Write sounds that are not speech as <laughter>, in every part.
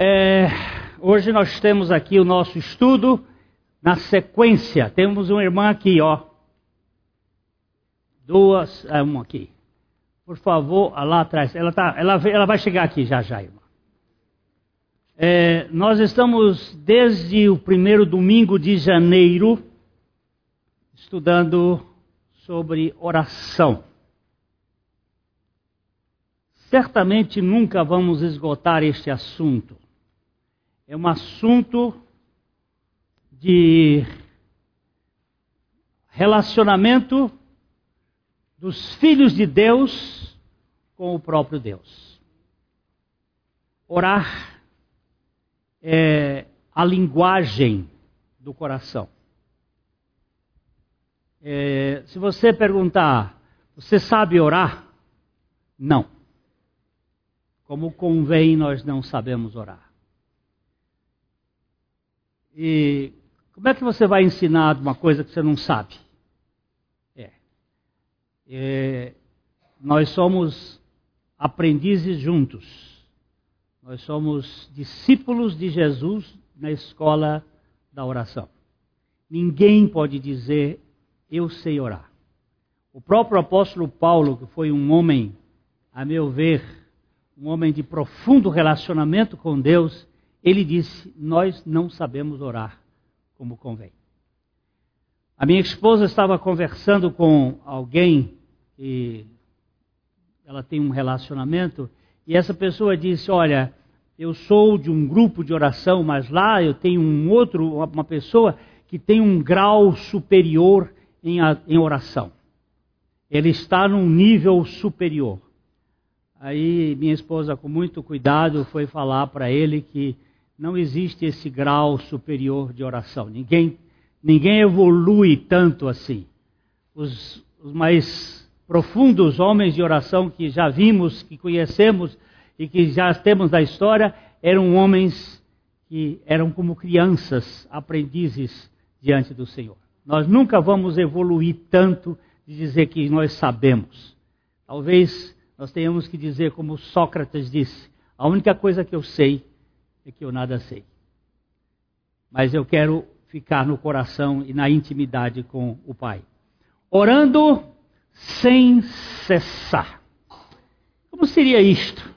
É, hoje nós temos aqui o nosso estudo na sequência. Temos uma irmã aqui, ó. Duas, é, uma aqui. Por favor, lá atrás. Ela, tá, ela, ela vai chegar aqui já já, irmã. É, nós estamos desde o primeiro domingo de janeiro estudando sobre oração. Certamente nunca vamos esgotar este assunto é um assunto de relacionamento dos filhos de Deus com o próprio Deus. Orar é a linguagem do coração. É, se você perguntar, você sabe orar? Não. Como convém, nós não sabemos orar. E como é que você vai ensinar uma coisa que você não sabe? É. é nós somos aprendizes juntos. Nós somos discípulos de Jesus na escola da oração. Ninguém pode dizer, eu sei orar. O próprio apóstolo Paulo, que foi um homem, a meu ver, um homem de profundo relacionamento com Deus, ele disse: Nós não sabemos orar como convém. A minha esposa estava conversando com alguém e ela tem um relacionamento e essa pessoa disse: Olha, eu sou de um grupo de oração, mas lá eu tenho um outro, uma pessoa que tem um grau superior em, em oração. Ele está num nível superior. Aí minha esposa, com muito cuidado, foi falar para ele que não existe esse grau superior de oração. Ninguém, ninguém evolui tanto assim. Os, os mais profundos homens de oração que já vimos, que conhecemos e que já temos da história, eram homens que eram como crianças, aprendizes diante do Senhor. Nós nunca vamos evoluir tanto de dizer que nós sabemos. Talvez nós tenhamos que dizer como Sócrates disse: a única coisa que eu sei é que eu nada sei. Mas eu quero ficar no coração e na intimidade com o Pai. Orando sem cessar. Como seria isto?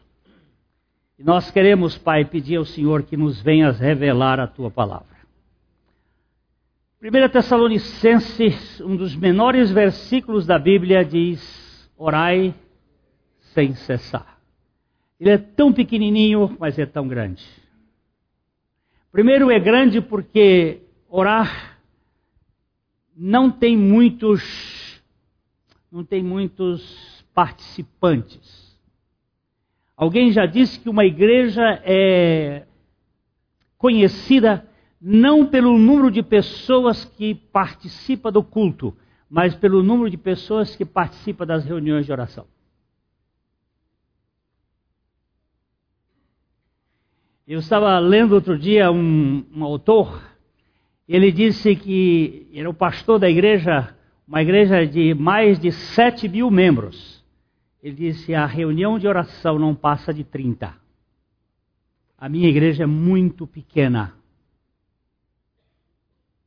Nós queremos, Pai, pedir ao Senhor que nos venhas revelar a tua palavra. 1 Tessalonicenses, um dos menores versículos da Bíblia, diz: Orai sem cessar. Ele é tão pequenininho, mas é tão grande. Primeiro é grande porque orar não tem muitos não tem muitos participantes. Alguém já disse que uma igreja é conhecida não pelo número de pessoas que participa do culto, mas pelo número de pessoas que participam das reuniões de oração. Eu estava lendo outro dia um, um autor, ele disse que era o pastor da igreja, uma igreja de mais de 7 mil membros. Ele disse: a reunião de oração não passa de 30. A minha igreja é muito pequena.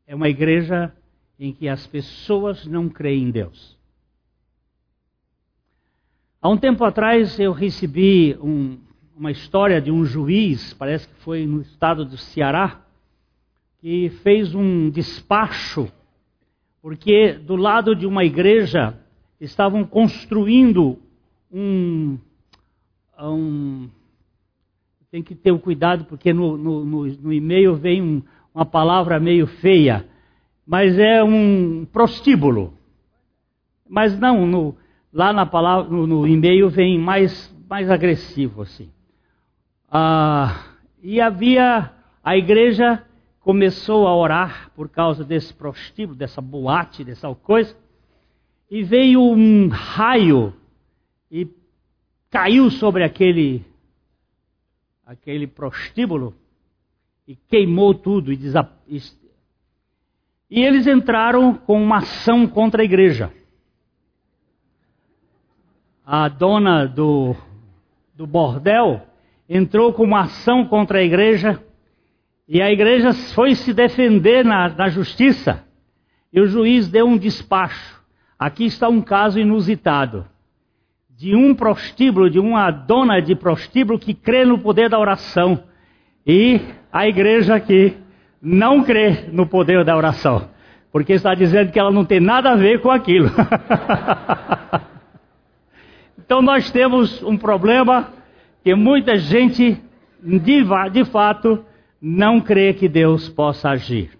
É uma igreja em que as pessoas não creem em Deus. Há um tempo atrás eu recebi um, uma história de um juiz, parece que foi no estado do Ceará, que fez um despacho, porque do lado de uma igreja estavam construindo um. um tem que ter o cuidado, porque no, no, no, no e-mail vem um, uma palavra meio feia, mas é um prostíbulo. Mas não, no, lá na palavra, no, no e-mail vem mais, mais agressivo assim. Ah, e havia, a igreja começou a orar por causa desse prostíbulo, dessa boate, dessa coisa, e veio um raio e caiu sobre aquele, aquele prostíbulo e queimou tudo e, e eles entraram com uma ação contra a igreja. A dona do, do bordel entrou com uma ação contra a igreja e a igreja foi se defender na, na justiça. E o juiz deu um despacho. Aqui está um caso inusitado de um prostíbulo, de uma dona de prostíbulo que crê no poder da oração e a igreja que não crê no poder da oração, porque está dizendo que ela não tem nada a ver com aquilo. <laughs> então nós temos um problema que muita gente de, de fato não crê que Deus possa agir.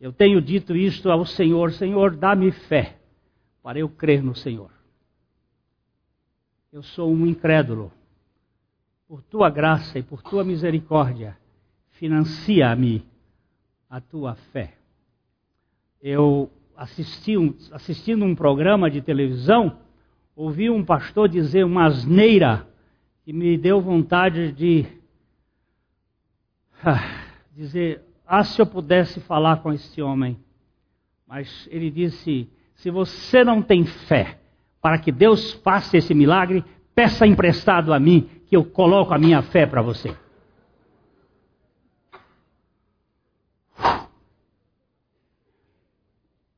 Eu tenho dito isto ao Senhor: Senhor, dá-me fé para eu crer no Senhor. Eu sou um incrédulo. Por tua graça e por tua misericórdia, financia-me a tua fé. Eu assisti um, assistindo um programa de televisão, ouvi um pastor dizer uma asneira que me deu vontade de <sighs> ah, dizer: ah, se eu pudesse falar com este homem. Mas ele disse: se você não tem fé para que Deus faça esse milagre, peça emprestado a mim, que eu coloco a minha fé para você.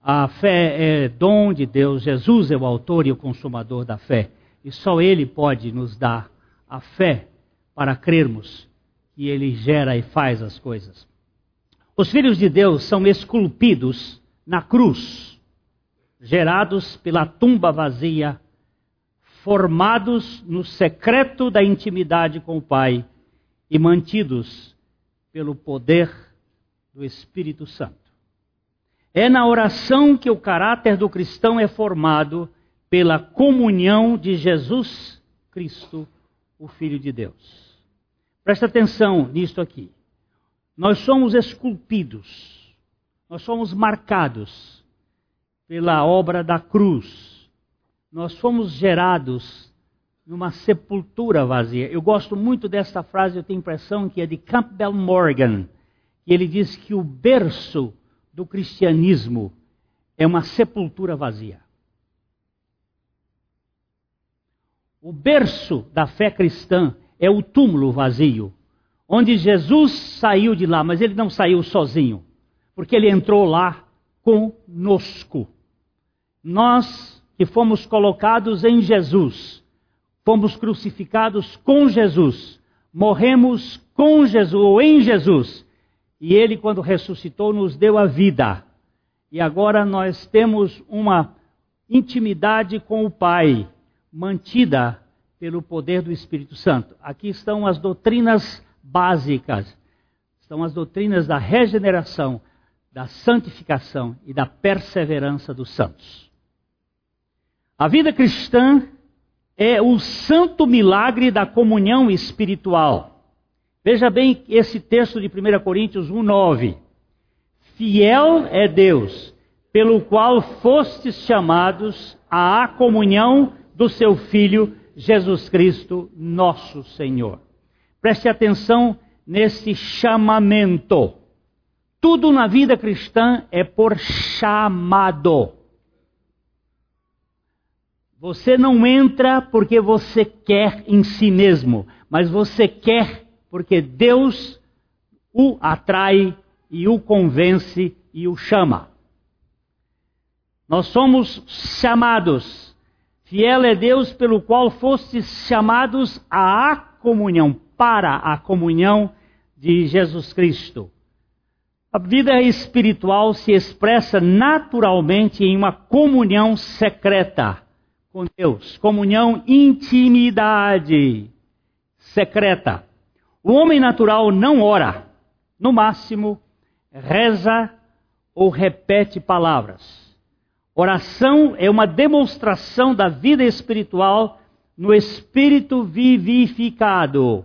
A fé é dom de Deus, Jesus é o autor e o consumador da fé, e só Ele pode nos dar a fé para crermos que Ele gera e faz as coisas. Os filhos de Deus são esculpidos na cruz, gerados pela tumba vazia, formados no secreto da intimidade com o Pai e mantidos pelo poder do Espírito Santo. É na oração que o caráter do cristão é formado pela comunhão de Jesus Cristo, o Filho de Deus. Presta atenção nisto aqui. Nós somos esculpidos, nós somos marcados pela obra da cruz. Nós fomos gerados numa sepultura vazia. Eu gosto muito desta frase, eu tenho a impressão que é de Campbell Morgan, que ele diz que o berço do cristianismo é uma sepultura vazia. O berço da fé cristã é o túmulo vazio onde Jesus saiu de lá, mas ele não saiu sozinho, porque ele entrou lá conosco. Nós que fomos colocados em Jesus, fomos crucificados com Jesus, morremos com Jesus ou em Jesus, e ele, quando ressuscitou, nos deu a vida. E agora nós temos uma intimidade com o Pai, mantida pelo poder do Espírito Santo. Aqui estão as doutrinas básicas. São as doutrinas da regeneração, da santificação e da perseverança dos santos. A vida cristã é o santo milagre da comunhão espiritual. Veja bem esse texto de 1 Coríntios 1,9. Fiel é Deus, pelo qual fostes chamados à comunhão do seu Filho Jesus Cristo, nosso Senhor. Preste atenção nesse chamamento. Tudo na vida cristã é por chamado. Você não entra porque você quer em si mesmo, mas você quer porque Deus o atrai e o convence e o chama. Nós somos chamados. Fiel é Deus pelo qual fostes chamados à comunhão para a comunhão de Jesus Cristo. A vida espiritual se expressa naturalmente em uma comunhão secreta com Deus, comunhão intimidade secreta. O homem natural não ora, no máximo reza ou repete palavras. Oração é uma demonstração da vida espiritual no espírito vivificado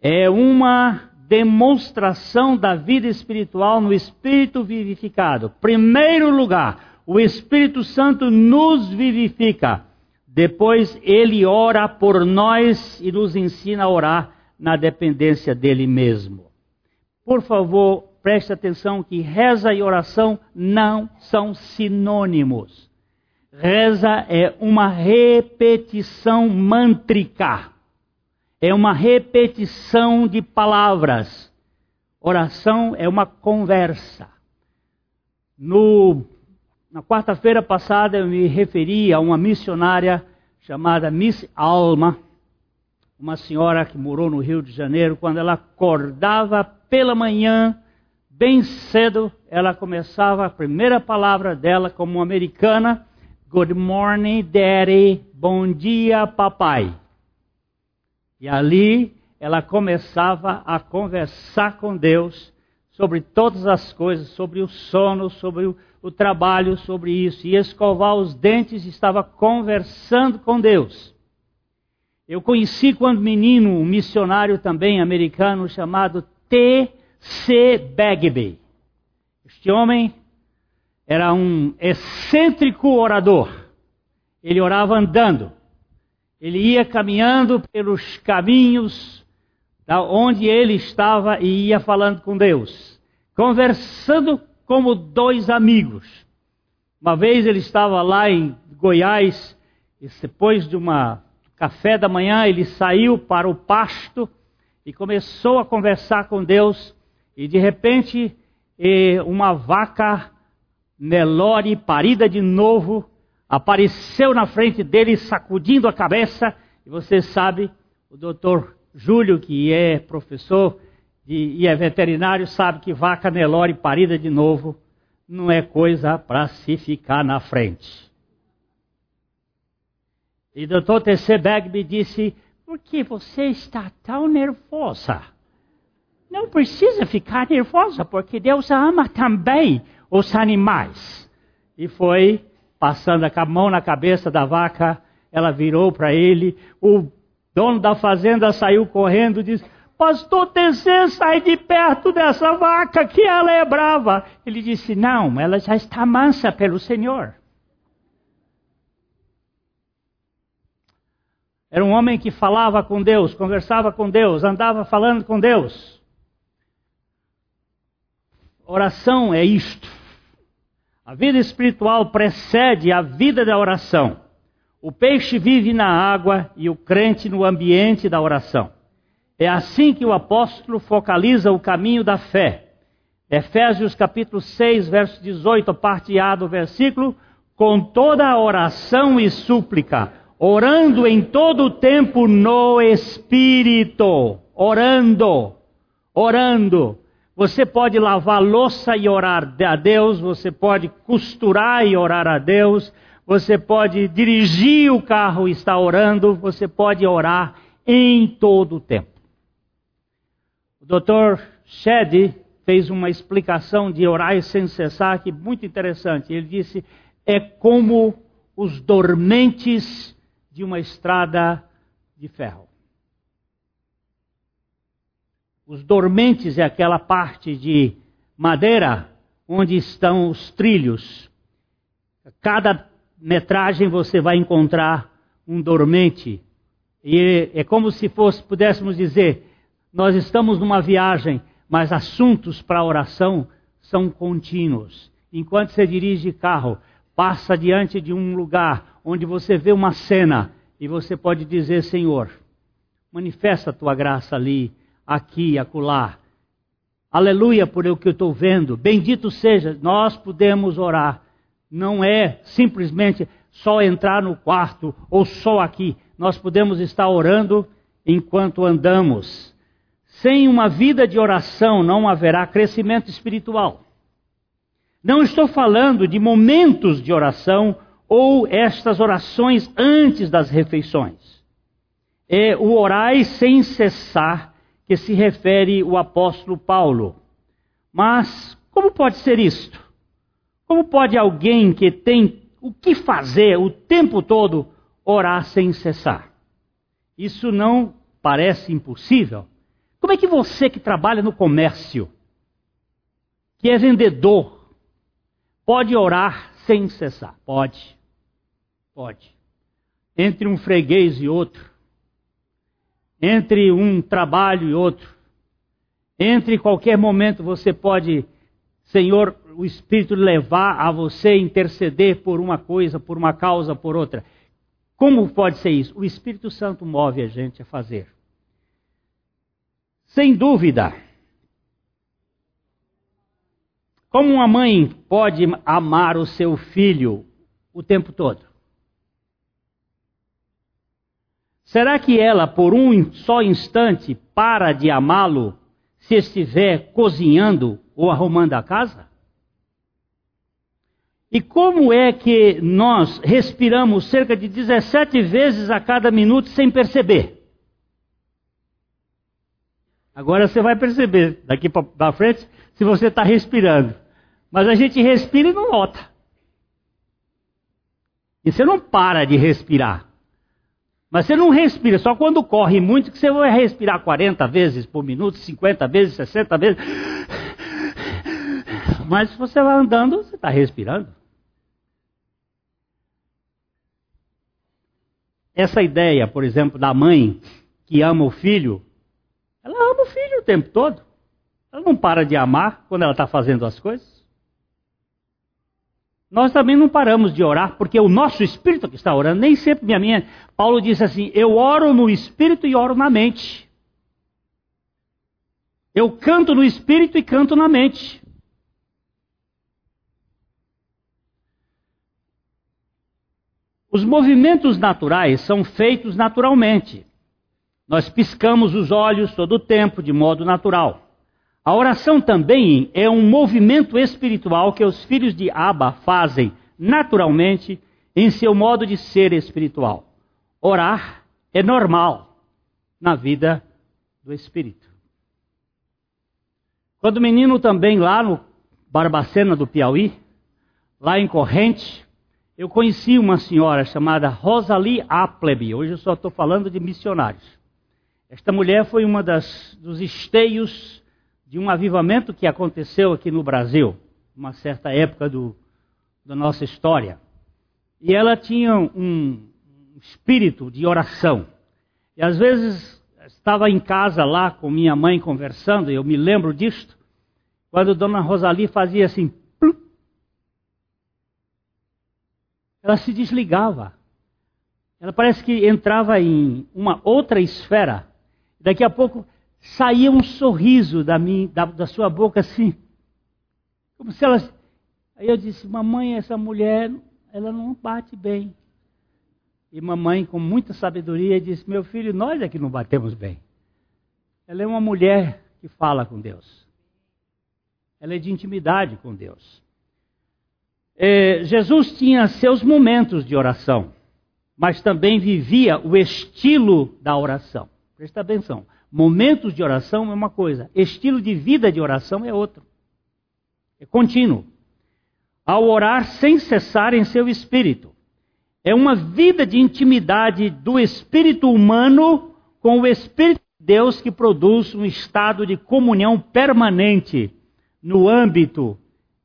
é uma demonstração da vida espiritual no Espírito vivificado. Primeiro lugar, o Espírito Santo nos vivifica. Depois, ele ora por nós e nos ensina a orar na dependência dele mesmo. Por favor, preste atenção que reza e oração não são sinônimos. Reza é uma repetição mântrica é uma repetição de palavras. Oração é uma conversa. No, na quarta-feira passada eu me referi a uma missionária chamada Miss Alma, uma senhora que morou no Rio de Janeiro, quando ela acordava pela manhã, bem cedo, ela começava a primeira palavra dela como americana, Good morning, daddy. Bom dia, papai. E ali ela começava a conversar com Deus sobre todas as coisas, sobre o sono, sobre o, o trabalho, sobre isso. E escovar os dentes, estava conversando com Deus. Eu conheci quando menino um missionário também americano chamado T.C. Bagby. Este homem era um excêntrico orador. Ele orava andando. Ele ia caminhando pelos caminhos da onde ele estava e ia falando com Deus, conversando como dois amigos. Uma vez ele estava lá em Goiás, e depois de uma café da manhã, ele saiu para o pasto e começou a conversar com Deus, e de repente uma vaca Nelore, parida de novo, apareceu na frente dele, sacudindo a cabeça. E você sabe, o doutor Júlio, que é professor e é veterinário, sabe que vaca Nelore parida de novo não é coisa para se ficar na frente. E o doutor T.C. Bagby disse: Por que você está tão nervosa? Não precisa ficar nervosa, porque Deus ama também os animais. E foi passando a mão na cabeça da vaca, ela virou para ele, o dono da fazenda saiu correndo e disse: Pastor TC, sai de perto dessa vaca que ela é brava. Ele disse: Não, ela já está mansa pelo Senhor. Era um homem que falava com Deus, conversava com Deus, andava falando com Deus. Oração é isto. A vida espiritual precede a vida da oração. O peixe vive na água e o crente no ambiente da oração. É assim que o apóstolo focaliza o caminho da fé. Efésios capítulo 6, verso 18, parte A do versículo, com toda a oração e súplica, orando em todo o tempo no Espírito, orando, orando. Você pode lavar louça e orar a Deus, você pode costurar e orar a Deus, você pode dirigir o carro e estar orando, você pode orar em todo o tempo. O Dr. Shedd fez uma explicação de orar sem cessar que é muito interessante. Ele disse: é como os dormentes de uma estrada de ferro. Os dormentes é aquela parte de madeira onde estão os trilhos. Cada metragem você vai encontrar um dormente. E é como se fosse, pudéssemos dizer, nós estamos numa viagem, mas assuntos para oração são contínuos. Enquanto você dirige carro, passa diante de um lugar onde você vê uma cena e você pode dizer, Senhor, manifesta a tua graça ali, aqui e acolá. Aleluia por o que eu estou vendo. Bendito seja, nós podemos orar. Não é simplesmente só entrar no quarto ou só aqui. Nós podemos estar orando enquanto andamos. Sem uma vida de oração não haverá crescimento espiritual. Não estou falando de momentos de oração ou estas orações antes das refeições. É o orar sem cessar que se refere o apóstolo Paulo. Mas como pode ser isto? Como pode alguém que tem o que fazer o tempo todo orar sem cessar? Isso não parece impossível. Como é que você que trabalha no comércio, que é vendedor, pode orar sem cessar? Pode. Pode. Entre um freguês e outro, entre um trabalho e outro. Entre qualquer momento você pode, Senhor, o Espírito levar a você interceder por uma coisa, por uma causa, por outra. Como pode ser isso? O Espírito Santo move a gente a fazer. Sem dúvida. Como uma mãe pode amar o seu filho o tempo todo? Será que ela, por um só instante, para de amá-lo se estiver cozinhando ou arrumando a casa? E como é que nós respiramos cerca de 17 vezes a cada minuto sem perceber? Agora você vai perceber daqui para frente se você está respirando. Mas a gente respira e não nota. E você não para de respirar. Mas você não respira, só quando corre muito que você vai respirar 40 vezes por minuto, 50 vezes, 60 vezes. Mas se você vai andando, você está respirando. Essa ideia, por exemplo, da mãe que ama o filho, ela ama o filho o tempo todo. Ela não para de amar quando ela está fazendo as coisas. Nós também não paramos de orar, porque é o nosso espírito que está orando, nem sempre minha minha. Paulo disse assim: eu oro no espírito e oro na mente. Eu canto no espírito e canto na mente. Os movimentos naturais são feitos naturalmente. Nós piscamos os olhos todo o tempo, de modo natural. A oração também é um movimento espiritual que os filhos de Abba fazem naturalmente em seu modo de ser espiritual. Orar é normal na vida do espírito. Quando menino também lá no Barbacena do Piauí, lá em Corrente, eu conheci uma senhora chamada Rosalie Appleby. Hoje eu só estou falando de missionários. Esta mulher foi uma das dos esteios de um avivamento que aconteceu aqui no Brasil, uma certa época do, da nossa história. E ela tinha um espírito de oração. E às vezes estava em casa lá com minha mãe conversando, e eu me lembro disto, quando Dona Rosalie fazia assim, ela se desligava. Ela parece que entrava em uma outra esfera Daqui a pouco saía um sorriso da, minha, da, da sua boca assim. Como se ela. Aí eu disse, mamãe, essa mulher, ela não bate bem. E mamãe, com muita sabedoria, disse: Meu filho, nós é que não batemos bem. Ela é uma mulher que fala com Deus. Ela é de intimidade com Deus. É, Jesus tinha seus momentos de oração, mas também vivia o estilo da oração. Presta atenção. Momentos de oração é uma coisa, estilo de vida de oração é outro. É contínuo. Ao orar sem cessar em seu espírito. É uma vida de intimidade do espírito humano com o espírito de Deus que produz um estado de comunhão permanente no âmbito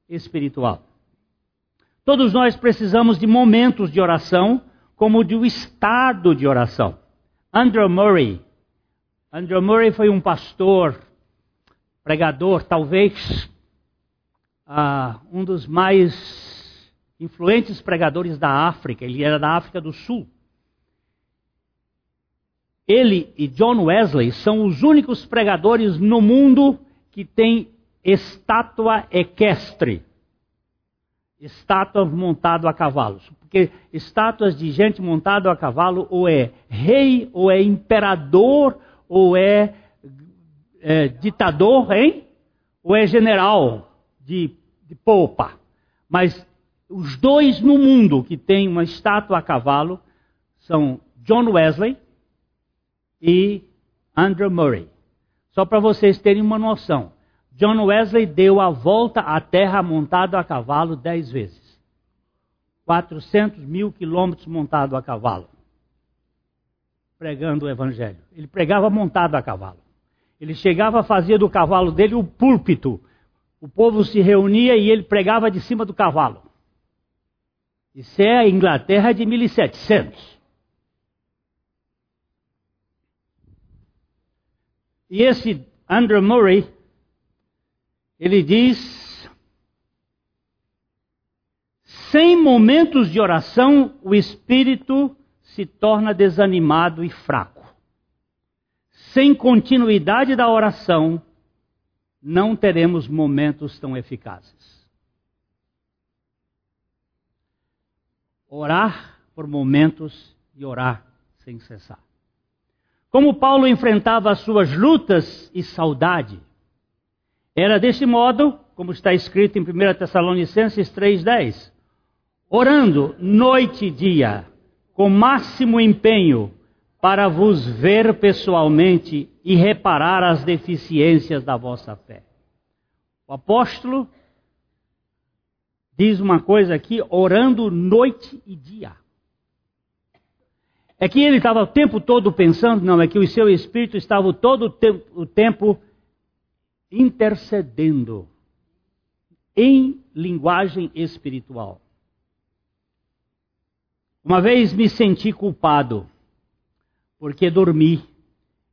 espiritual. Todos nós precisamos de momentos de oração, como de um estado de oração. Andrew Murray, Andrew Murray foi um pastor, pregador, talvez uh, um dos mais influentes pregadores da África. Ele era da África do Sul. Ele e John Wesley são os únicos pregadores no mundo que têm estátua equestre. Estátua montada a cavalos. Porque estátuas de gente montada a cavalo ou é rei, ou é imperador, ou é, é ditador, hein? Ou é general de, de polpa. Mas os dois no mundo que têm uma estátua a cavalo são John Wesley e Andrew Murray. Só para vocês terem uma noção. John Wesley deu a volta à Terra montado a cavalo dez vezes. 400 mil quilômetros montado a cavalo pregando o evangelho. Ele pregava montado a cavalo. Ele chegava, fazia do cavalo dele o púlpito. O povo se reunia e ele pregava de cima do cavalo. Isso é a Inglaterra de 1700. E esse Andrew Murray, ele diz: sem momentos de oração, o espírito se torna desanimado e fraco. sem continuidade da oração, não teremos momentos tão eficazes. Orar por momentos e orar sem cessar. Como Paulo enfrentava as suas lutas e saudade, era desse modo, como está escrito em 1 Tessalonicenses 3,10, orando noite e dia, com máximo empenho, para vos ver pessoalmente e reparar as deficiências da vossa fé. O apóstolo diz uma coisa aqui, orando noite e dia. É que ele estava o tempo todo pensando, não, é que o seu espírito estava todo o tempo, o tempo intercedendo em linguagem espiritual. Uma vez me senti culpado porque dormi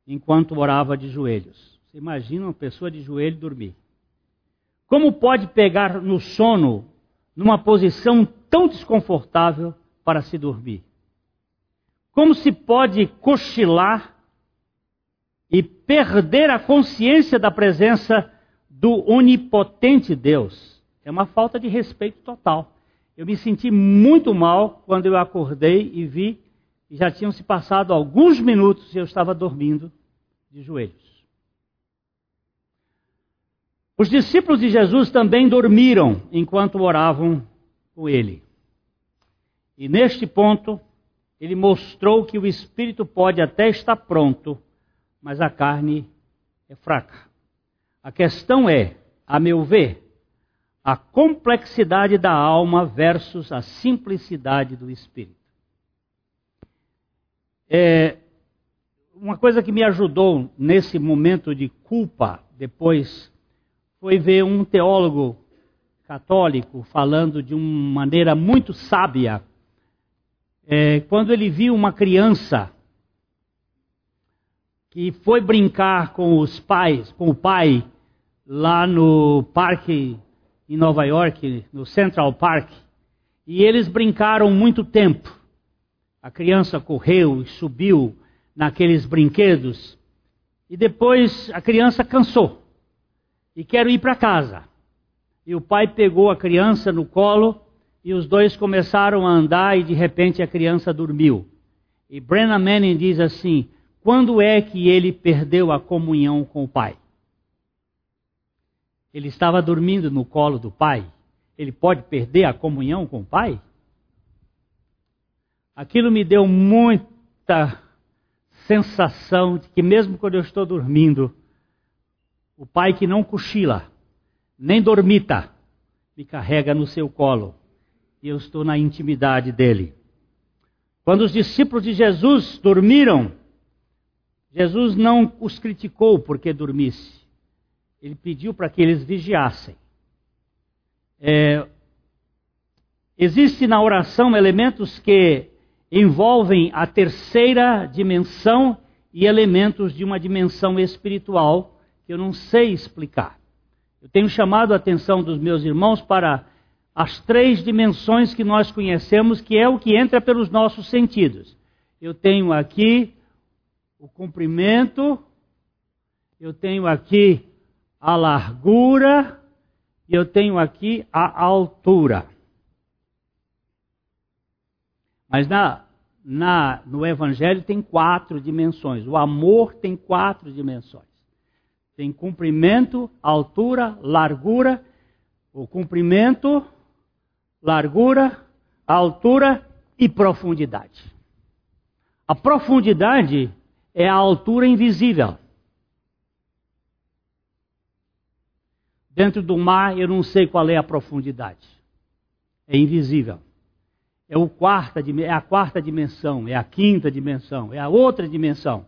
enquanto orava de joelhos. Você imagina uma pessoa de joelho dormir? Como pode pegar no sono numa posição tão desconfortável para se dormir? Como se pode cochilar e perder a consciência da presença do onipotente Deus? É uma falta de respeito total. Eu me senti muito mal quando eu acordei e vi e já tinham se passado alguns minutos e eu estava dormindo de joelhos. Os discípulos de Jesus também dormiram enquanto oravam com ele. E neste ponto, ele mostrou que o espírito pode até estar pronto, mas a carne é fraca. A questão é, a meu ver, a complexidade da alma versus a simplicidade do espírito. É, uma coisa que me ajudou nesse momento de culpa depois foi ver um teólogo católico falando de uma maneira muito sábia. É, quando ele viu uma criança que foi brincar com os pais, com o pai, lá no parque em Nova York, no Central Park, e eles brincaram muito tempo. A criança correu e subiu naqueles brinquedos. E depois a criança cansou e quer ir para casa. E o pai pegou a criança no colo e os dois começaram a andar e de repente a criança dormiu. E Brennan Manning diz assim: quando é que ele perdeu a comunhão com o pai? Ele estava dormindo no colo do pai. Ele pode perder a comunhão com o pai? aquilo me deu muita sensação de que, mesmo quando eu estou dormindo, o pai que não cochila, nem dormita, me carrega no seu colo e eu estou na intimidade dele. Quando os discípulos de Jesus dormiram, Jesus não os criticou porque dormisse. Ele pediu para que eles vigiassem. É, Existem na oração elementos que envolvem a terceira dimensão e elementos de uma dimensão espiritual que eu não sei explicar. Eu tenho chamado a atenção dos meus irmãos para as três dimensões que nós conhecemos, que é o que entra pelos nossos sentidos. Eu tenho aqui o comprimento, eu tenho aqui a largura e eu tenho aqui a altura. Mas na, na, no Evangelho tem quatro dimensões. O amor tem quatro dimensões. Tem comprimento, altura, largura. O comprimento, largura, altura e profundidade. A profundidade é a altura invisível. Dentro do mar, eu não sei qual é a profundidade. É invisível é, o quarta, é a quarta dimensão, é a quinta dimensão, é a outra dimensão.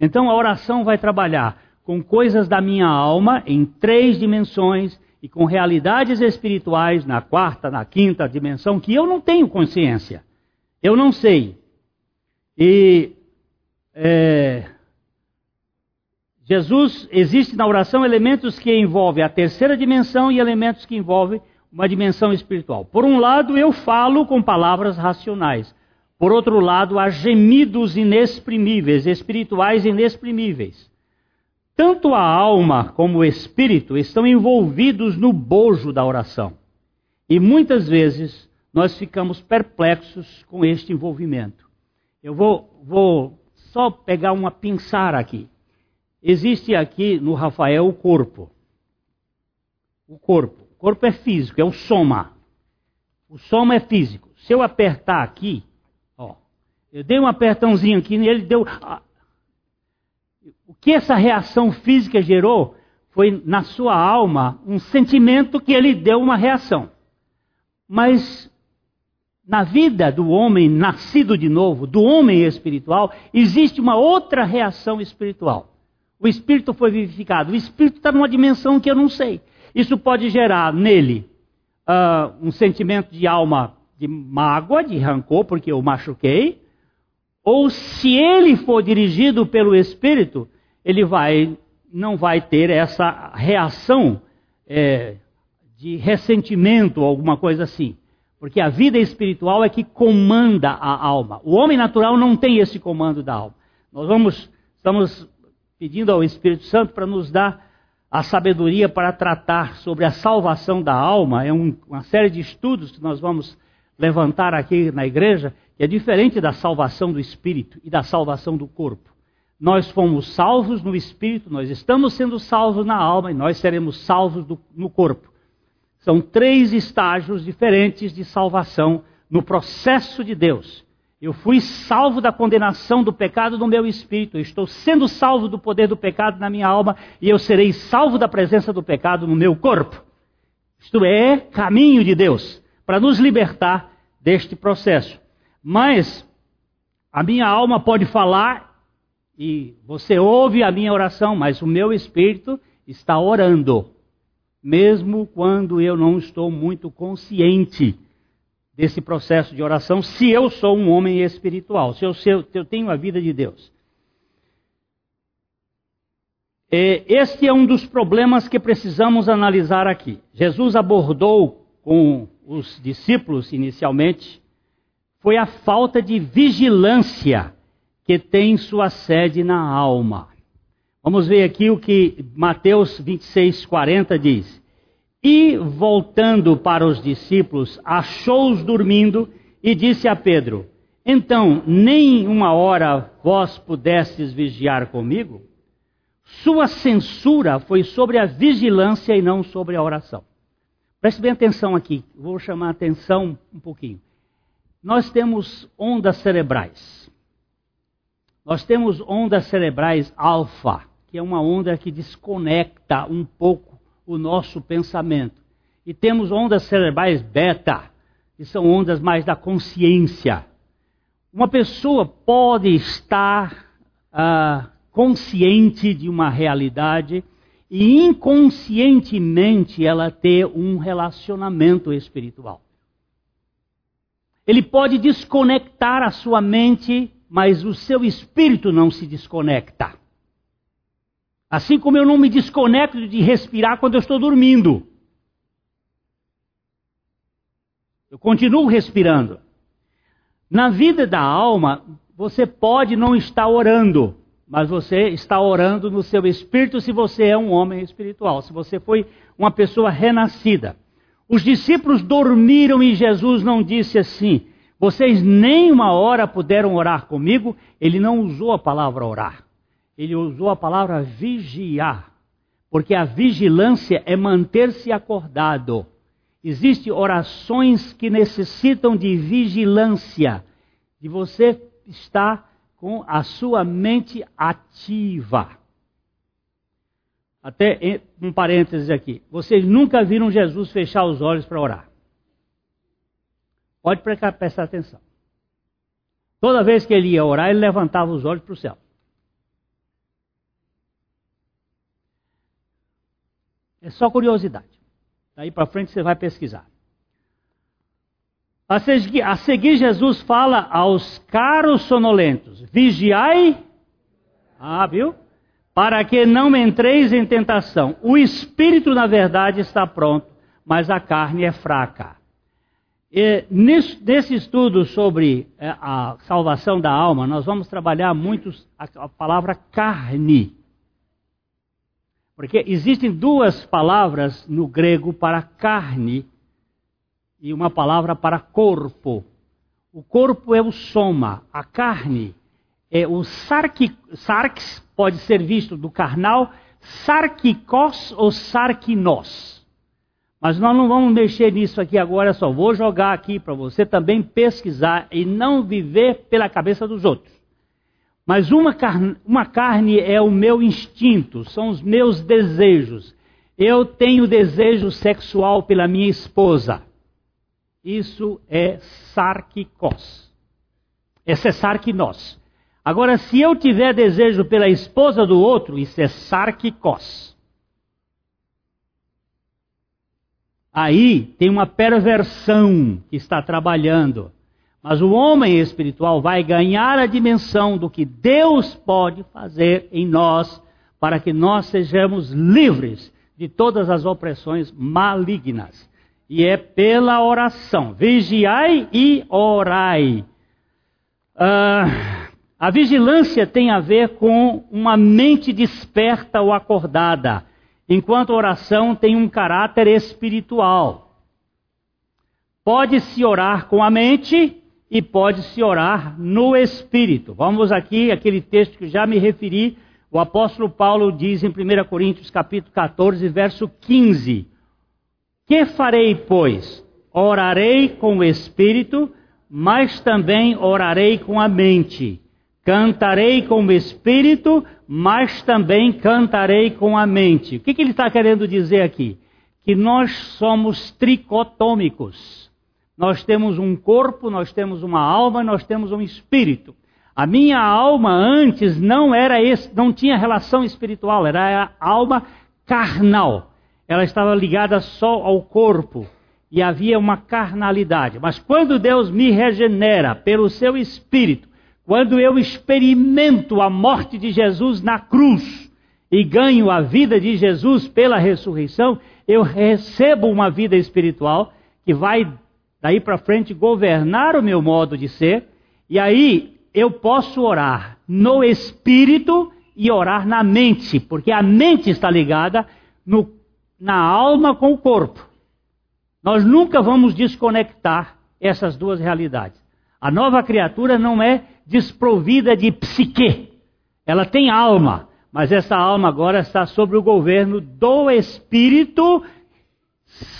Então a oração vai trabalhar com coisas da minha alma em três dimensões e com realidades espirituais na quarta, na quinta dimensão que eu não tenho consciência. Eu não sei. E é, Jesus existe na oração elementos que envolvem a terceira dimensão e elementos que envolvem uma dimensão espiritual. Por um lado, eu falo com palavras racionais. Por outro lado, há gemidos inexprimíveis, espirituais inexprimíveis. Tanto a alma como o espírito estão envolvidos no bojo da oração. E muitas vezes nós ficamos perplexos com este envolvimento. Eu vou, vou só pegar uma pinçar aqui. Existe aqui no Rafael o corpo. O corpo. O corpo é físico, é o soma. O soma é físico. Se eu apertar aqui, ó, eu dei um apertãozinho aqui e ele deu. O que essa reação física gerou foi na sua alma um sentimento que ele deu uma reação. Mas na vida do homem nascido de novo, do homem espiritual, existe uma outra reação espiritual. O espírito foi vivificado. O espírito está numa dimensão que eu não sei. Isso pode gerar nele uh, um sentimento de alma de mágoa, de rancor, porque eu machuquei. Ou se ele for dirigido pelo espírito, ele vai não vai ter essa reação é, de ressentimento ou alguma coisa assim. Porque a vida espiritual é que comanda a alma. O homem natural não tem esse comando da alma. Nós vamos, estamos pedindo ao Espírito Santo para nos dar a sabedoria para tratar sobre a salvação da alma. É um, uma série de estudos que nós vamos levantar aqui na igreja, que é diferente da salvação do espírito e da salvação do corpo. Nós fomos salvos no espírito, nós estamos sendo salvos na alma e nós seremos salvos do, no corpo. São três estágios diferentes de salvação no processo de Deus. Eu fui salvo da condenação do pecado no meu espírito, eu estou sendo salvo do poder do pecado na minha alma e eu serei salvo da presença do pecado no meu corpo. Isto é caminho de Deus para nos libertar deste processo. Mas a minha alma pode falar e você ouve a minha oração, mas o meu espírito está orando, mesmo quando eu não estou muito consciente desse processo de oração se eu sou um homem espiritual, se eu, se eu tenho a vida de Deus. É, este é um dos problemas que precisamos analisar aqui. Jesus abordou com os discípulos inicialmente foi a falta de vigilância que tem sua sede na alma. Vamos ver aqui o que Mateus 26, 40 diz. E, voltando para os discípulos, achou-os dormindo e disse a Pedro: Então, nem uma hora vós pudestes vigiar comigo? Sua censura foi sobre a vigilância e não sobre a oração. Preste bem atenção aqui, vou chamar a atenção um pouquinho. Nós temos ondas cerebrais. Nós temos ondas cerebrais alfa, que é uma onda que desconecta um pouco o nosso pensamento. E temos ondas cerebrais beta, que são ondas mais da consciência. Uma pessoa pode estar ah, consciente de uma realidade e inconscientemente ela ter um relacionamento espiritual. Ele pode desconectar a sua mente, mas o seu espírito não se desconecta. Assim como eu não me desconecto de respirar quando eu estou dormindo. Eu continuo respirando. Na vida da alma, você pode não estar orando, mas você está orando no seu espírito se você é um homem espiritual, se você foi uma pessoa renascida. Os discípulos dormiram e Jesus não disse assim: vocês nem uma hora puderam orar comigo. Ele não usou a palavra orar ele usou a palavra vigiar, porque a vigilância é manter-se acordado. Existem orações que necessitam de vigilância, de você estar com a sua mente ativa. Até um parênteses aqui. Vocês nunca viram Jesus fechar os olhos para orar. Pode prestar atenção. Toda vez que ele ia orar, ele levantava os olhos para o céu. É só curiosidade. Daí para frente você vai pesquisar. A seguir, Jesus fala aos caros sonolentos: Vigiai, ah, viu? Para que não entreis em tentação. O espírito, na verdade, está pronto, mas a carne é fraca. E, nesse, nesse, estudo sobre é, a salvação da alma, nós vamos trabalhar muito a palavra carne. Porque existem duas palavras no grego para carne e uma palavra para corpo. O corpo é o soma, a carne é o sarx, pode ser visto do carnal, sarkikos ou sarkinos. Mas nós não vamos mexer nisso aqui agora, só vou jogar aqui para você também pesquisar e não viver pela cabeça dos outros. Mas uma carne, uma carne é o meu instinto, são os meus desejos. Eu tenho desejo sexual pela minha esposa. Isso é sarkikos. Esse é sarkinos. Agora, se eu tiver desejo pela esposa do outro, isso é sarkikos. Aí tem uma perversão que está trabalhando. Mas o homem espiritual vai ganhar a dimensão do que Deus pode fazer em nós para que nós sejamos livres de todas as opressões malignas. E é pela oração. Vigiai e orai. Uh, a vigilância tem a ver com uma mente desperta ou acordada enquanto a oração tem um caráter espiritual. Pode-se orar com a mente e pode-se orar no espírito. Vamos aqui, aquele texto que já me referi, o apóstolo Paulo diz em 1 Coríntios capítulo 14, verso 15: Que farei, pois? Orarei com o espírito, mas também orarei com a mente. Cantarei com o espírito, mas também cantarei com a mente. O que, que ele está querendo dizer aqui? Que nós somos tricotômicos. Nós temos um corpo, nós temos uma alma, nós temos um espírito. A minha alma antes não era não tinha relação espiritual, era a alma carnal. Ela estava ligada só ao corpo e havia uma carnalidade. Mas quando Deus me regenera pelo seu espírito, quando eu experimento a morte de Jesus na cruz e ganho a vida de Jesus pela ressurreição, eu recebo uma vida espiritual que vai daí para frente governar o meu modo de ser, e aí eu posso orar no espírito e orar na mente, porque a mente está ligada no, na alma com o corpo. Nós nunca vamos desconectar essas duas realidades. A nova criatura não é desprovida de psique. Ela tem alma, mas essa alma agora está sob o governo do Espírito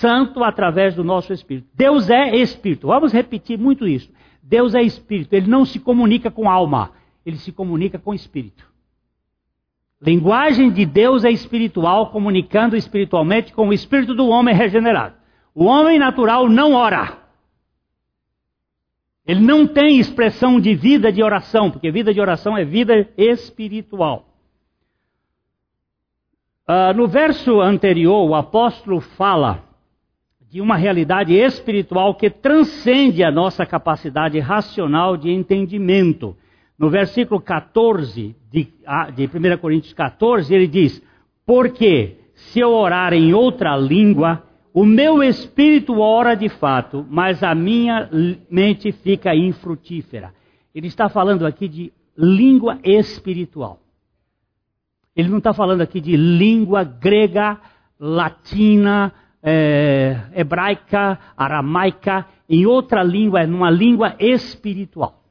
Santo através do nosso Espírito. Deus é Espírito. Vamos repetir muito isso. Deus é Espírito. Ele não se comunica com alma, ele se comunica com Espírito. Linguagem de Deus é espiritual, comunicando espiritualmente com o espírito do homem regenerado. O homem natural não ora. Ele não tem expressão de vida de oração, porque vida de oração é vida espiritual. Uh, no verso anterior, o apóstolo fala de uma realidade espiritual que transcende a nossa capacidade racional de entendimento. No versículo 14 de, ah, de 1 Coríntios 14, ele diz: Porque se eu orar em outra língua, o meu espírito ora de fato, mas a minha mente fica infrutífera. Ele está falando aqui de língua espiritual. Ele não está falando aqui de língua grega, latina, é, hebraica, aramaica, em outra língua, numa língua espiritual.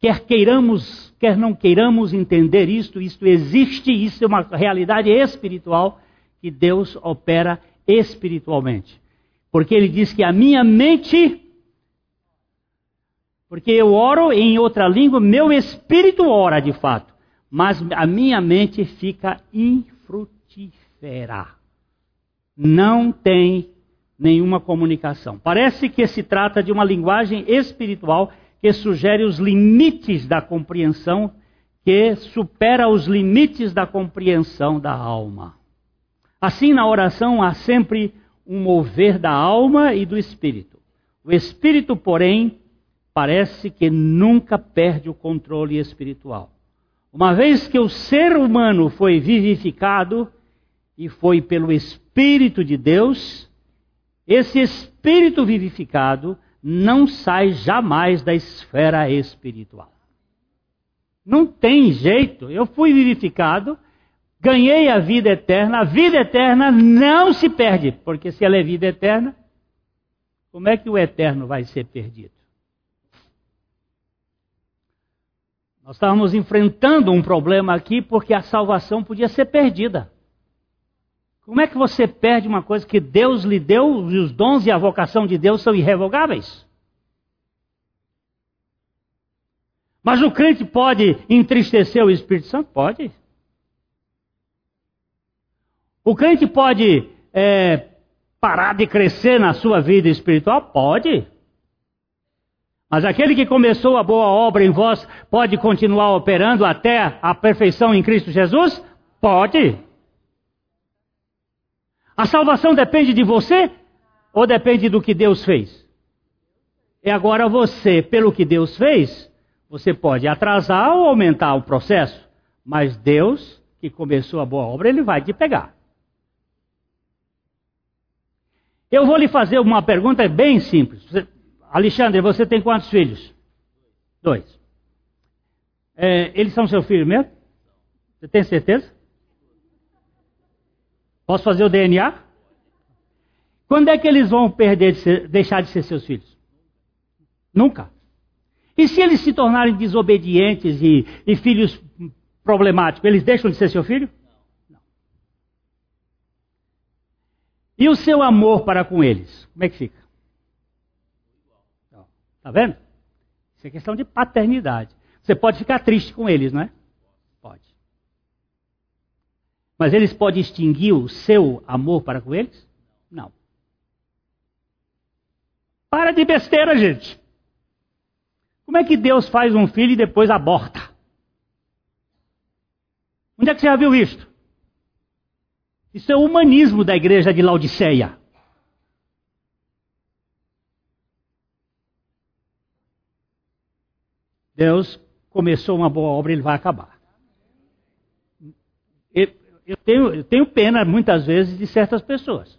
Quer queiramos, quer não queiramos entender isto, isto existe, isso é uma realidade espiritual que Deus opera espiritualmente. Porque ele diz que a minha mente, porque eu oro em outra língua, meu espírito ora de fato, mas a minha mente fica infrutífera. Não tem nenhuma comunicação. Parece que se trata de uma linguagem espiritual que sugere os limites da compreensão, que supera os limites da compreensão da alma. Assim, na oração há sempre um mover da alma e do espírito. O espírito, porém, parece que nunca perde o controle espiritual. Uma vez que o ser humano foi vivificado e foi pelo Espírito de Deus, esse espírito vivificado não sai jamais da esfera espiritual. Não tem jeito. Eu fui vivificado, ganhei a vida eterna. A vida eterna não se perde, porque se ela é vida eterna, como é que o eterno vai ser perdido? Nós estávamos enfrentando um problema aqui porque a salvação podia ser perdida. Como é que você perde uma coisa que Deus lhe deu e os dons e a vocação de Deus são irrevogáveis? Mas o crente pode entristecer o Espírito Santo? Pode. O crente pode é, parar de crescer na sua vida espiritual? Pode. Mas aquele que começou a boa obra em vós pode continuar operando até a perfeição em Cristo Jesus? Pode. A salvação depende de você ou depende do que Deus fez? E agora você, pelo que Deus fez, você pode atrasar ou aumentar o processo, mas Deus, que começou a boa obra, ele vai te pegar. Eu vou lhe fazer uma pergunta bem simples. Alexandre, você tem quantos filhos? Dois. É, eles são seu filho mesmo? Você tem certeza? Posso fazer o DNA? Quando é que eles vão perder de ser, deixar de ser seus filhos? Nunca. E se eles se tornarem desobedientes e, e filhos problemáticos, eles deixam de ser seu filho? Não. E o seu amor para com eles? Como é que fica? Está vendo? Isso é questão de paternidade. Você pode ficar triste com eles, não é? Pode. Mas eles podem extinguir o seu amor para com eles? Não. Para de besteira, gente. Como é que Deus faz um filho e depois aborta? Onde é que você já viu isto? Isso é o humanismo da igreja de Laodiceia. Deus começou uma boa obra, ele vai acabar. Eu tenho, eu tenho pena, muitas vezes, de certas pessoas,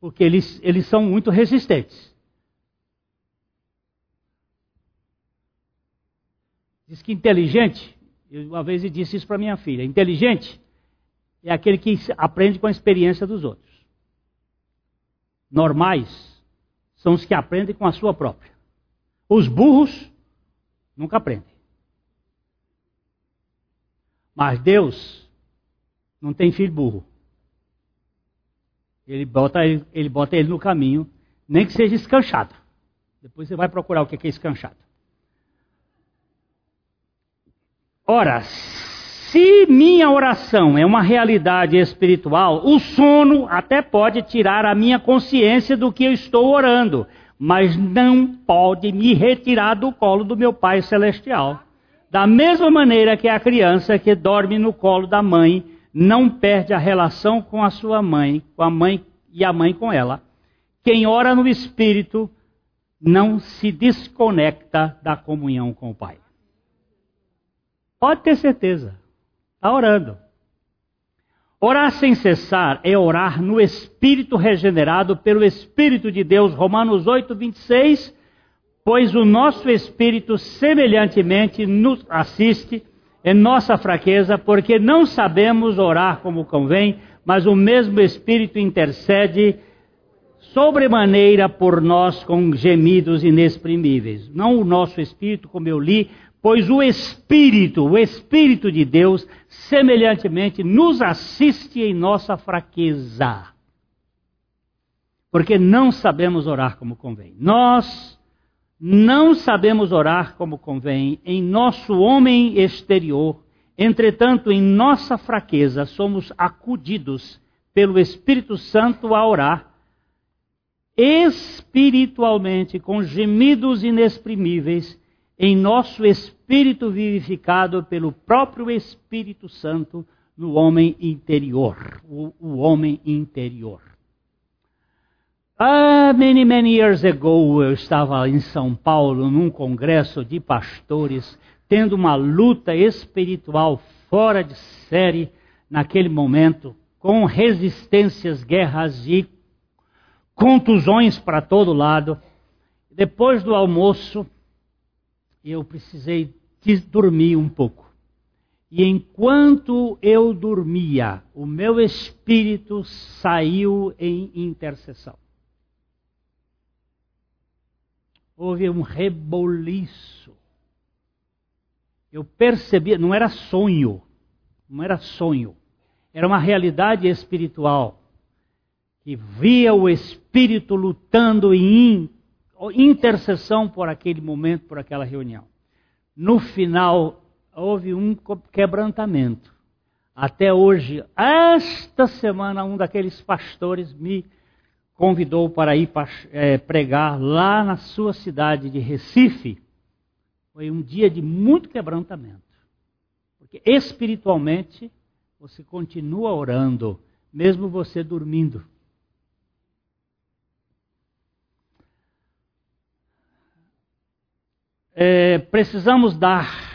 porque eles, eles são muito resistentes. Diz que inteligente, eu uma vez disse isso para minha filha: inteligente é aquele que aprende com a experiência dos outros. Normais são os que aprendem com a sua própria. Os burros Nunca aprende. Mas Deus não tem filho burro. Ele bota ele, ele bota ele no caminho, nem que seja escanchado. Depois você vai procurar o que é escanchado. Ora, se minha oração é uma realidade espiritual, o sono até pode tirar a minha consciência do que eu estou orando mas não pode me retirar do colo do meu Pai Celestial. Da mesma maneira que a criança que dorme no colo da mãe não perde a relação com a sua mãe, com a mãe e a mãe com ela. Quem ora no Espírito não se desconecta da comunhão com o Pai. Pode ter certeza. Está orando. Orar sem cessar é orar no Espírito regenerado pelo Espírito de Deus. Romanos 8, 26. Pois o nosso Espírito semelhantemente nos assiste em nossa fraqueza, porque não sabemos orar como convém, mas o mesmo Espírito intercede sobremaneira por nós com gemidos inexprimíveis. Não o nosso Espírito, como eu li, pois o Espírito, o Espírito de Deus, semelhantemente nos assiste em nossa fraqueza. Porque não sabemos orar como convém. Nós não sabemos orar como convém em nosso homem exterior, entretanto, em nossa fraqueza, somos acudidos pelo Espírito Santo a orar espiritualmente com gemidos inexprimíveis em nosso espírito vivificado pelo próprio Espírito Santo no homem interior, o, o homem interior. Ah, many, many years ago, eu estava em São Paulo num congresso de pastores, tendo uma luta espiritual fora de série naquele momento, com resistências, guerras e contusões para todo lado. Depois do almoço, eu precisei dormir um pouco. E enquanto eu dormia, o meu espírito saiu em intercessão. Houve um reboliço. Eu percebia, não era sonho, não era sonho, era uma realidade espiritual que via o espírito lutando em intercessão por aquele momento, por aquela reunião. No final, houve um quebrantamento. Até hoje, esta semana, um daqueles pastores me convidou para ir é, pregar lá na sua cidade de Recife. Foi um dia de muito quebrantamento. Porque espiritualmente, você continua orando, mesmo você dormindo. É, precisamos dar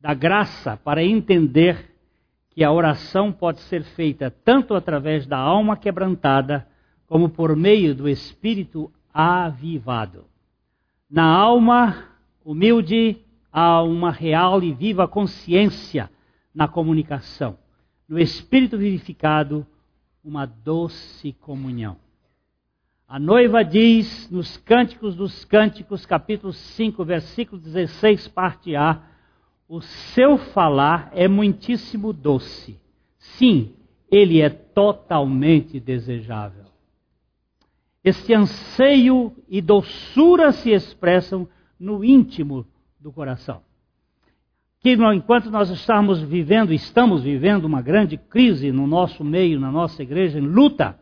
da graça para entender que a oração pode ser feita tanto através da alma quebrantada, como por meio do espírito avivado. Na alma humilde há uma real e viva consciência na comunicação. No espírito vivificado, uma doce comunhão. A noiva diz nos Cânticos dos Cânticos, capítulo 5, versículo 16, parte A, o seu falar é muitíssimo doce. Sim, ele é totalmente desejável. Este anseio e doçura se expressam no íntimo do coração. Que enquanto nós estamos vivendo, estamos vivendo uma grande crise no nosso meio, na nossa igreja, em luta.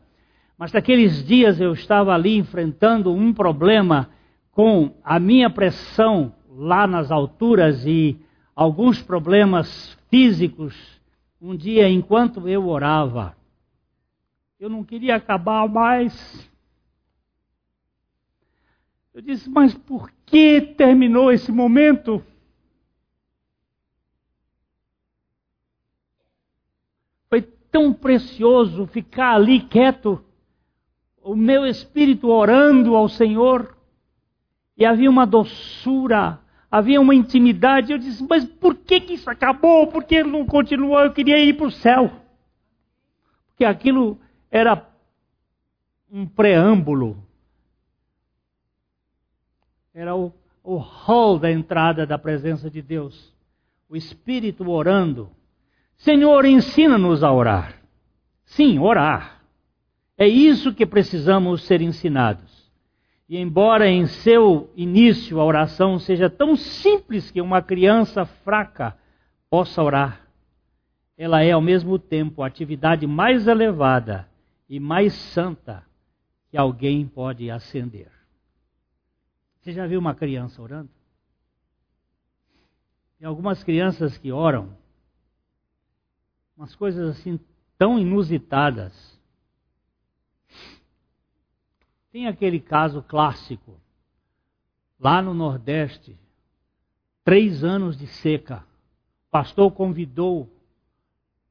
Mas naqueles dias eu estava ali enfrentando um problema com a minha pressão lá nas alturas e alguns problemas físicos. Um dia, enquanto eu orava, eu não queria acabar mais. Eu disse, mas por que terminou esse momento? Foi tão precioso ficar ali quieto, o meu espírito orando ao Senhor, e havia uma doçura havia uma intimidade. Eu disse, mas por que, que isso acabou? Por que não continuou? Eu queria ir para o céu. Porque aquilo era um preâmbulo. Era o, o hall da entrada da presença de Deus. O Espírito orando. Senhor, ensina-nos a orar. Sim, orar. É isso que precisamos ser ensinados. E embora em seu início a oração seja tão simples que uma criança fraca possa orar, ela é ao mesmo tempo a atividade mais elevada e mais santa que alguém pode acender. Você já viu uma criança orando? Tem algumas crianças que oram, umas coisas assim tão inusitadas tem aquele caso clássico, lá no Nordeste, três anos de seca. O pastor convidou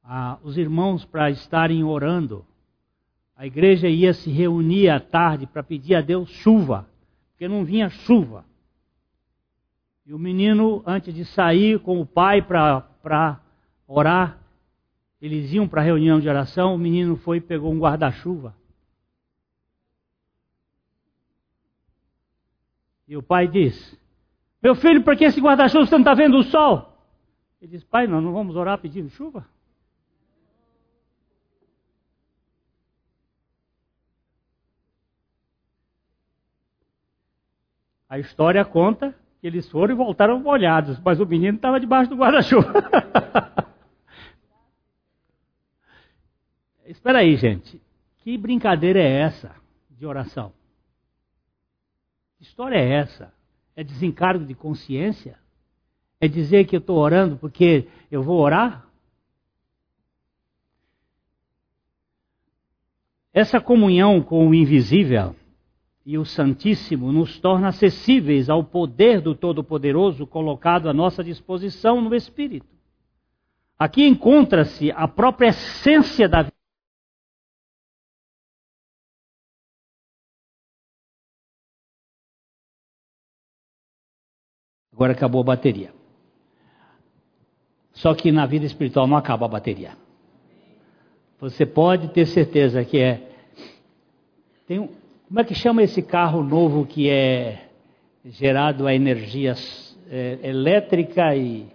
ah, os irmãos para estarem orando. A igreja ia se reunir à tarde para pedir a Deus chuva, porque não vinha chuva. E o menino, antes de sair com o pai para orar, eles iam para a reunião de oração, o menino foi e pegou um guarda-chuva E o pai diz: Meu filho, por que esse guarda-chuva você não está vendo o sol? Ele diz: Pai, nós não vamos orar pedindo chuva? A história conta que eles foram e voltaram molhados, mas o menino estava debaixo do guarda-chuva. <laughs> Espera aí, gente. Que brincadeira é essa de oração? Que história é essa? É desencargo de consciência? É dizer que eu estou orando porque eu vou orar? Essa comunhão com o invisível e o Santíssimo nos torna acessíveis ao poder do Todo-Poderoso colocado à nossa disposição no Espírito. Aqui encontra-se a própria essência da vida. Agora acabou a bateria. Só que na vida espiritual não acaba a bateria. Você pode ter certeza que é. Tem um, como é que chama esse carro novo que é gerado a energia é, elétrica e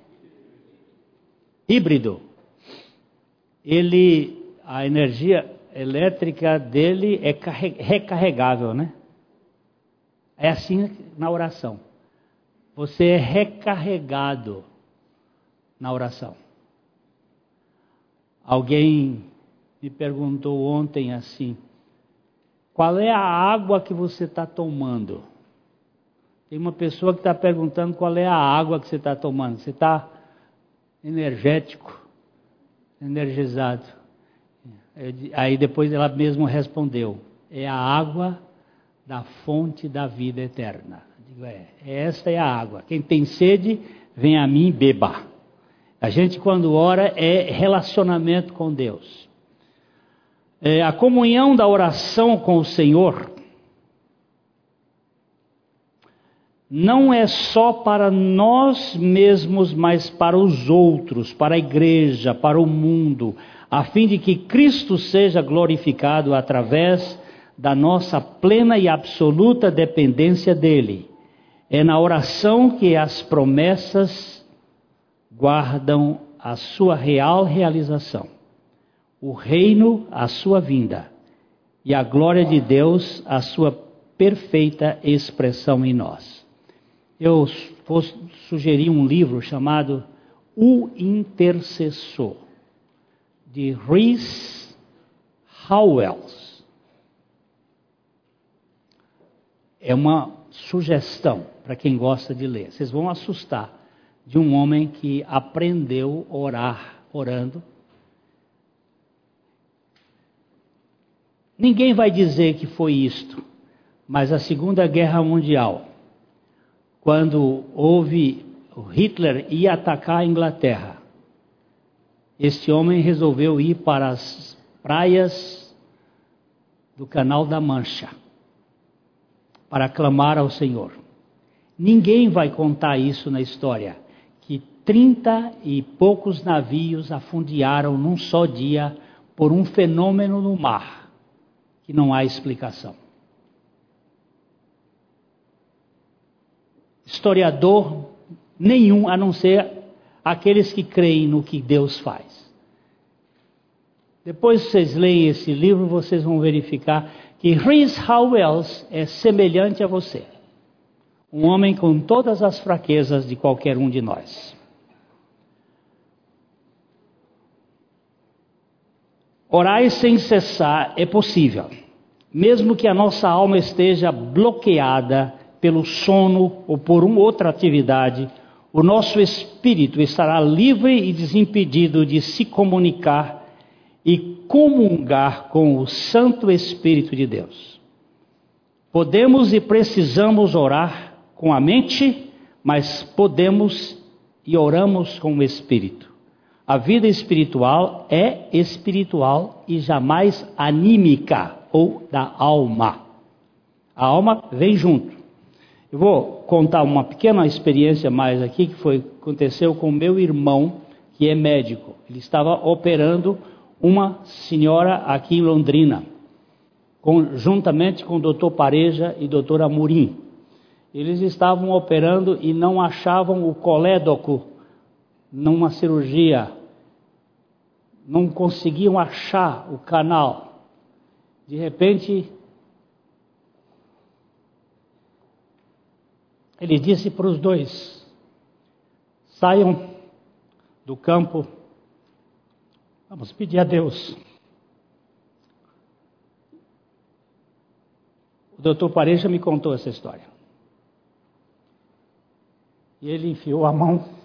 híbrido? Ele, a energia elétrica dele é recarregável, né? É assim na oração. Você é recarregado na oração. Alguém me perguntou ontem assim: qual é a água que você está tomando? Tem uma pessoa que está perguntando qual é a água que você está tomando. Você está energético, energizado. Aí depois ela mesma respondeu: é a água da fonte da vida eterna. Digo, é, esta é a água. Quem tem sede, vem a mim beba. A gente, quando ora, é relacionamento com Deus. É, a comunhão da oração com o Senhor não é só para nós mesmos, mas para os outros, para a igreja, para o mundo, a fim de que Cristo seja glorificado através da nossa plena e absoluta dependência dele. É na oração que as promessas guardam a sua real realização, o reino, a sua vinda, e a glória de Deus, a sua perfeita expressão em nós. Eu vou sugerir um livro chamado O Intercessor, de Rhys Howells. É uma sugestão para quem gosta de ler. Vocês vão assustar de um homem que aprendeu a orar orando. Ninguém vai dizer que foi isto, mas a Segunda Guerra Mundial, quando houve Hitler ia atacar a Inglaterra, este homem resolveu ir para as praias do Canal da Mancha para clamar ao Senhor. Ninguém vai contar isso na história trinta e poucos navios afundiaram num só dia por um fenômeno no mar que não há explicação. Historiador nenhum, a não ser aqueles que creem no que Deus faz. Depois que vocês leem esse livro, vocês vão verificar que Rhys Howells é semelhante a você. Um homem com todas as fraquezas de qualquer um de nós. Orar sem cessar é possível, mesmo que a nossa alma esteja bloqueada pelo sono ou por uma outra atividade, o nosso espírito estará livre e desimpedido de se comunicar e comungar com o Santo Espírito de Deus. Podemos e precisamos orar com a mente, mas podemos e oramos com o Espírito. A vida espiritual é espiritual e jamais anímica ou da alma. A alma vem junto. Eu vou contar uma pequena experiência mais aqui que foi aconteceu com meu irmão, que é médico. Ele estava operando uma senhora aqui em Londrina, juntamente com o doutor Pareja e doutor Amorim. Eles estavam operando e não achavam o colédoco numa cirurgia não conseguiam achar o canal. De repente, ele disse para os dois: saiam do campo, vamos pedir a Deus. O doutor Pareja me contou essa história. E ele enfiou a mão,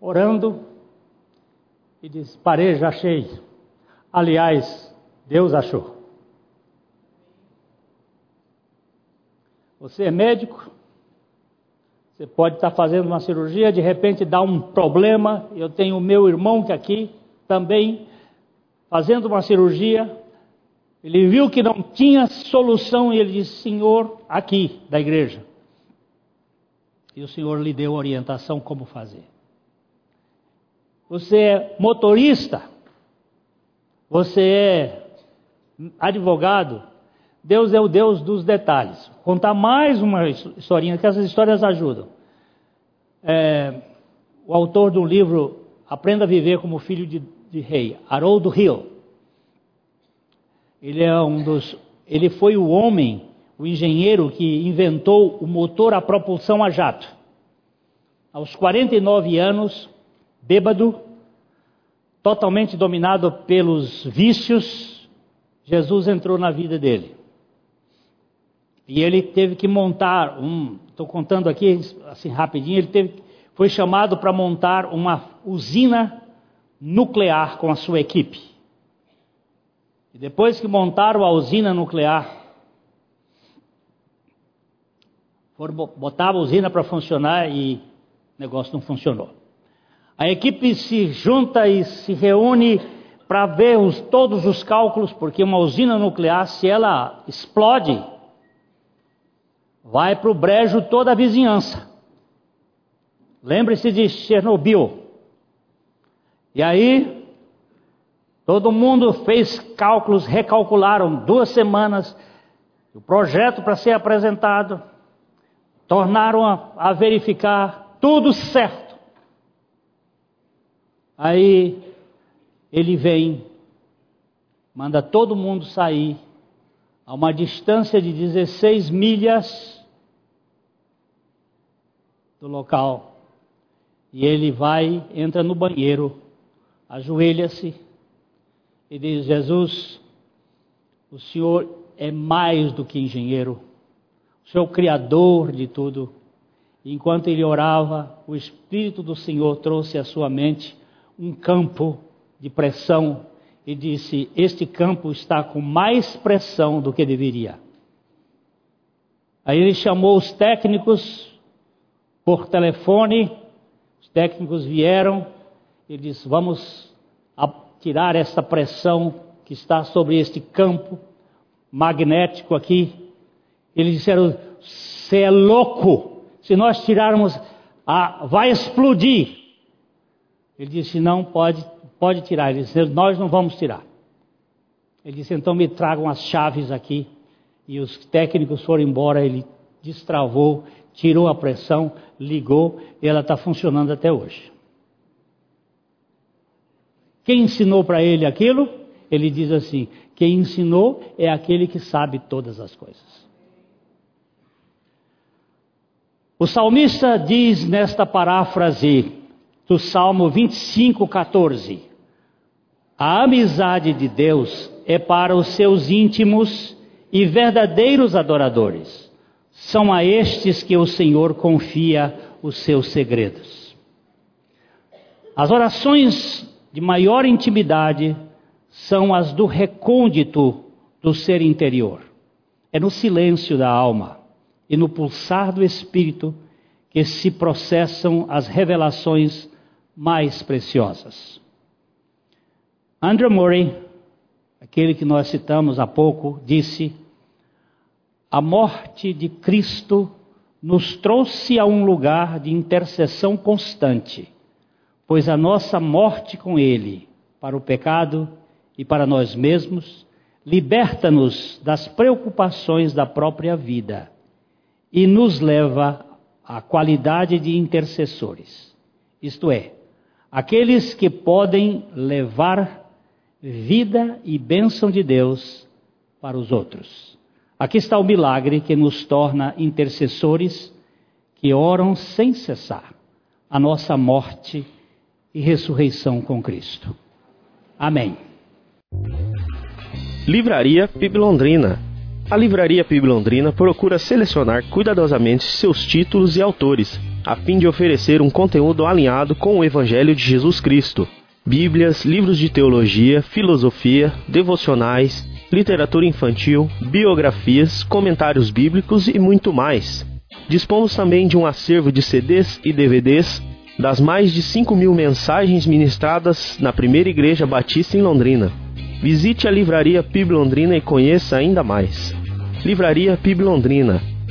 orando, e diz: Parei, já achei. Aliás, Deus achou. Você é médico, você pode estar fazendo uma cirurgia, de repente dá um problema. Eu tenho o meu irmão que aqui também fazendo uma cirurgia. Ele viu que não tinha solução e ele disse: Senhor, aqui da igreja. E o Senhor lhe deu orientação como fazer. Você é motorista, você é advogado, Deus é o Deus dos detalhes. Vou contar mais uma historinha, que essas histórias ajudam. É, o autor do livro Aprenda a Viver como Filho de, de Rei, Haroldo Hill. Ele é um dos, ele foi o homem, o engenheiro que inventou o motor a propulsão a jato. Aos 49 anos, bêbado, totalmente dominado pelos vícios, Jesus entrou na vida dele. E ele teve que montar um, estou contando aqui assim rapidinho, ele teve, foi chamado para montar uma usina nuclear com a sua equipe. E depois que montaram a usina nuclear, foram botar a usina para funcionar e o negócio não funcionou. A equipe se junta e se reúne para ver os, todos os cálculos, porque uma usina nuclear, se ela explode, vai para o brejo toda a vizinhança. Lembre-se de Chernobyl. E aí, todo mundo fez cálculos, recalcularam duas semanas o projeto para ser apresentado, tornaram a, a verificar tudo certo. Aí ele vem, manda todo mundo sair a uma distância de 16 milhas do local. E ele vai, entra no banheiro, ajoelha-se e diz: Jesus, o Senhor é mais do que engenheiro, o Senhor é o Criador de tudo. Enquanto ele orava, o Espírito do Senhor trouxe à sua mente um campo de pressão e disse: Este campo está com mais pressão do que deveria. Aí ele chamou os técnicos por telefone, os técnicos vieram e disse: Vamos tirar essa pressão que está sobre este campo magnético aqui. Eles disseram: Você é louco, se nós tirarmos, a, vai explodir. Ele disse: Não, pode, pode tirar. Ele disse: Nós não vamos tirar. Ele disse: Então me tragam as chaves aqui. E os técnicos foram embora. Ele destravou tirou a pressão, ligou e ela está funcionando até hoje. Quem ensinou para ele aquilo? Ele diz assim: quem ensinou é aquele que sabe todas as coisas. O salmista diz nesta paráfrase do Salmo 25, 14: A amizade de Deus é para os seus íntimos e verdadeiros adoradores são a estes que o Senhor confia os seus segredos. As orações de maior intimidade são as do recôndito do ser interior. É no silêncio da alma e no pulsar do espírito que se processam as revelações mais preciosas. Andrew Murray, aquele que nós citamos há pouco, disse: a morte de Cristo nos trouxe a um lugar de intercessão constante, pois a nossa morte com Ele, para o pecado e para nós mesmos, liberta-nos das preocupações da própria vida e nos leva à qualidade de intercessores, isto é, aqueles que podem levar vida e bênção de Deus para os outros. Aqui está o milagre que nos torna intercessores que oram sem cessar a nossa morte e ressurreição com Cristo. Amém. Livraria PIB Londrina. A Livraria PIB Londrina procura selecionar cuidadosamente seus títulos e autores, a fim de oferecer um conteúdo alinhado com o Evangelho de Jesus Cristo. Bíblias, livros de teologia, filosofia, devocionais, literatura infantil, biografias, comentários bíblicos e muito mais. Dispomos também de um acervo de CDs e DVDs das mais de 5 mil mensagens ministradas na primeira igreja batista em Londrina. Visite a livraria PIB Londrina e conheça ainda mais. Livraria PIB Londrina,